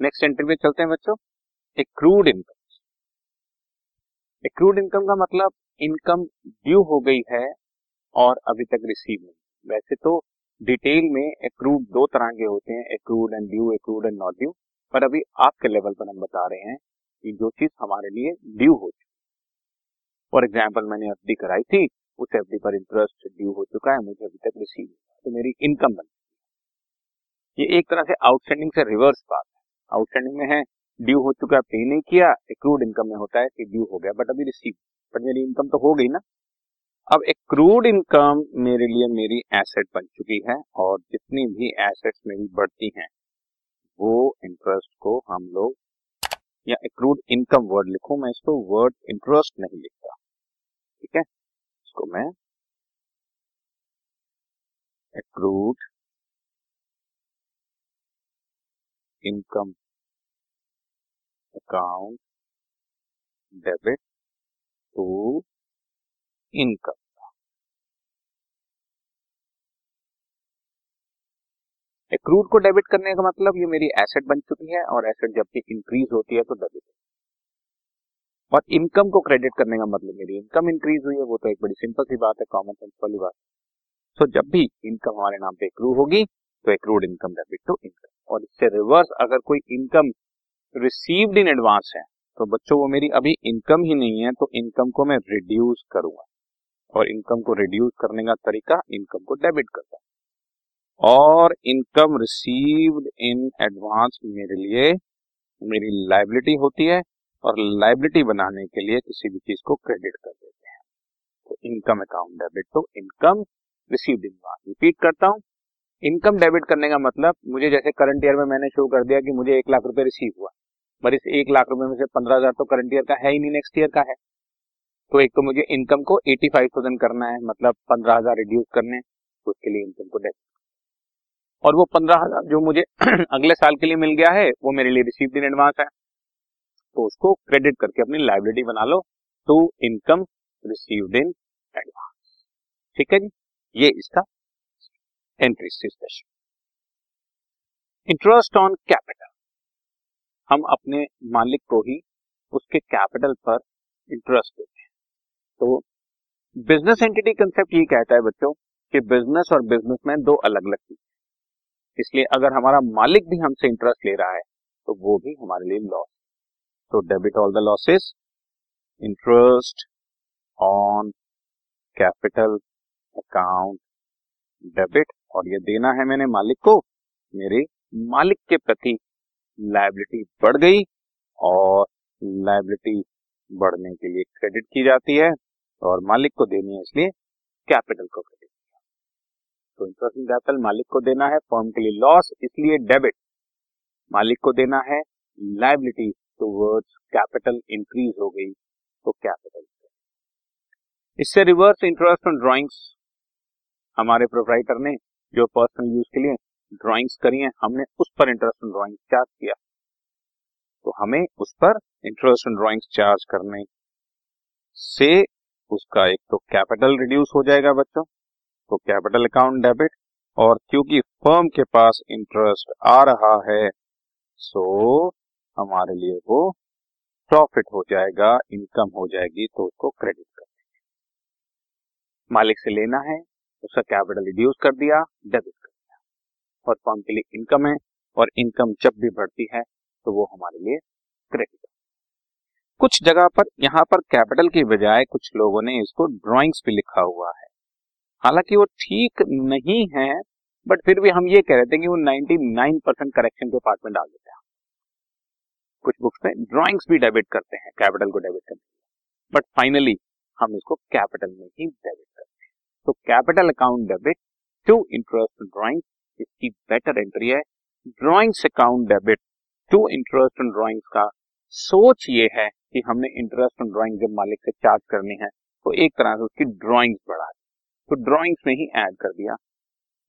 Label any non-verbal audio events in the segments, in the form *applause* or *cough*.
Next entry पे चलते हैं बच्चों। एक्रूड इनकम एक्रूड इनकम का मतलब इनकम ड्यू हो गई है और अभी तक रिसीव नहीं। वैसे तो डिटेल में एक्रूड दो तरह के होते हैं accrued and due accrued and not due पर अभी आपके लेवल पर हम बता रहे हैं कि जो चीज़ हमारे लिए ड्यू हो चुकी फॉर एग्ज़ाम्पल मैंने एफ़ कराई थी, उस एफ़ पर इंटरेस्ट ड्यू हो चुका है, मुझे अभी तक रिसीव तो मेरी इनकम बन ये एक तरह से आउटस्टैंडिंग से रिवर्स बात आउटस्टैंडिंग में है, ड्यू हो चुका है पे नहीं किया एक्रूड इनकम में होता है कि ड्यू हो गया बट अभी रिसीव बट मेरी इनकम तो हो गई ना। अब एक्रूड इनकम मेरे लिए मेरी एसेट बन चुकी है और जितनी भी एसेट्स मेरी बढ़ती हैं, वो इंटरेस्ट को हम लोग, या एक्रूड इनकम वर्ड लिखूं, मैं इसको वर्ड इंटरेस्ट नहीं लिखता। ठीक है? इसको मैं accrued income account debit to income accrued को डेबिट करने का मतलब ये मेरी एसेट बन चुकी है और एसेट जब भी इंक्रीज होती है तो डेबिट और इनकम को क्रेडिट करने का मतलब मेरी इनकम इंक्रीज हुई है वो तो एक बड़ी सिंपल सी बात है कॉमन सेंस वाली बात सो so, जब भी इनकम हमारे नाम पे एक्रू होगी तो accrued income debit to income और इससे रिवर्स अगर कोई इनकम रिसीव्ड इन एडवांस है तो बच्चों, वो मेरी अभी इनकम ही नहीं है तो इनकम को मैं रिड्यूस करूँगा। और इनकम को रिड्यूस करने का तरीका इनकम को डेबिट करता और इनकम रिसीव्ड इन एडवांस मेरे लिए मेरी लाइबिलिटी होती है, और लाइबिलिटी बनाने के लिए किसी भी चीज़ को क्रेडिट कर देते हैं। तो इनकम अकाउंट डेबिट तो income received in advance repeat करता हूँ। इनकम डेबिट करने का मतलब मुझे जैसे करंट ईयर में मैंने शो कर दिया कि मुझे एक लाख रुपए रिसीव हुआ। पर इस एक लाख रुपए में से पंद्रह हज़ार तो करंट ईयर का है ही नहीं नेक्स्ट ईयर का है। तो एक तो मुझे इनकम को एटी फाइव थाउज़ेंड करना है मतलब पंद्रह हज़ार रिड्यूस करने, उसके लिए इनकम को डेबिट और वो पंद्रह हज़ार जो मुझे *clears throat* अगले साल के लिए मिल गया है, वो मेरे लिए रिसीव इन एडवांस है। तो उसको क्रेडिट करके अपनी लाइबिलिटी बना लो to income received in advance ठीक है जी? ये इसका entry special interest on capital हम अपने मालिक को ही उसके कैपिटल पर इंटरेस्ट देते हैं। तो बिज़नेस एंटिटी कंसेप्ट ये कहता है बच्चों कि बिज़नेस और बिज़नेस में दो अलग अलग चीज़ इसलिए अगर हमारा मालिक भी हमसे इंटरेस्ट ले रहा है तो वो भी हमारे लिए लॉस तो debit all the losses interest on capital account debit और ये देना है मैंने मालिक को। मेरे मालिक के प्रति लाइबिलिटी बढ़ गई और लाइबिलिटी बढ़ने के लिए क्रेडिट की जाती है और मालिक को देनी है इसलिए कैपिटल को क्रेडिट किया। तो इंटरेस्ट कैपिटल मालिक को देना है फॉर्म के लिए लॉस इसलिए डेबिट मालिक को देना है लाइबिलिटी टूवर्ड्स कैपिटल इंक्रीज हो गई तो कैपिटल इससे रिवर्स इंटरेस्ट ऑन ड्रॉइंग्स हमारे प्रोप्राइटर ने जो पर्सनल यूज़ के लिए ड्राइंग्स करी हैं, हमने उस पर इंटरेस्ट ऑन ड्राइंग चार्ज किया। तो हमें उस पर इंटरेस्ट ऑन ड्राइंग्स चार्ज करने से उसका एक तो कैपिटल रिड्यूस हो जाएगा बच्चों। तो कैपिटल अकाउंट डेबिट और क्योंकि फर्म के पास इंटरेस्ट आ रहा है सो हमारे लिए वो प्रॉफिट हो जाएगा इनकम हो जाएगी तो उसको क्रेडिट कर मालिक से लेना है उसका कैपिटल रिड्यूस कर दिया डेबिट कर दिया। और फर्म के लिए इनकम है और इनकम जब भी बढ़ती है तो वो हमारे लिए क्रेडिट कुछ जगह पर, यहाँ पर कैपिटल की बजाय कुछ लोगों ने इसको ड्राइंग्स भी लिखा हुआ है। हालाँकि वो ठीक नहीं है बट फिर भी हम ये कह रहे थे कि वो 99 परसेंट करेक्शन के पार्ट में डाल देते हैं। कुछ बुक्स में ड्राइंग्स भी डेबिट करते हैं कैपिटल को डेबिट करते बट फाइनली हम इसको कैपिटल में ही डेबिट करते हैं। तो capital account debit, to interest drawing, इसकी बेटर एंट्री है। Drawings account debit, to interest on drawings का सोच ये है कि हमने इंटरेस्ट ऑन ड्रॉइंग जब मालिक से चार्ज करनी है तो एक तरह से उसकी ड्रॉइंग्स बढ़ा दी। तो ड्रॉइंग्स में ही ऐड कर दिया।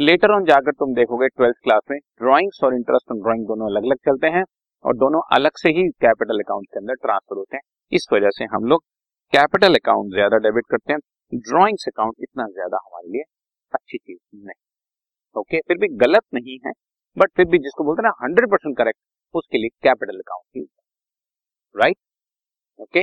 लेटर ऑन जाकर तुम देखोगे ट्वेल्थ क्लास में, ड्रॉइंग्स और इंटरेस्ट ऑन ड्रॉइंग दोनों अलग अलग चलते हैं और दोनों अलग से ही कैपिटल अकाउंट के अंदर ट्रांसफ़र होते हैं। इस वजह से हम लोग कैपिटल अकाउंट ज़्यादा डेबिट करते हैं। ड्रॉइंग्स अकाउंट इतना ज़्यादा हमारे लिए अच्छी चीज़ नहीं। ओके फिर भी गलत नहीं है बट फिर भी जिसको बोलते हैं ना हंड्रेड परसेंट करेक्ट उसके लिए capital account right okay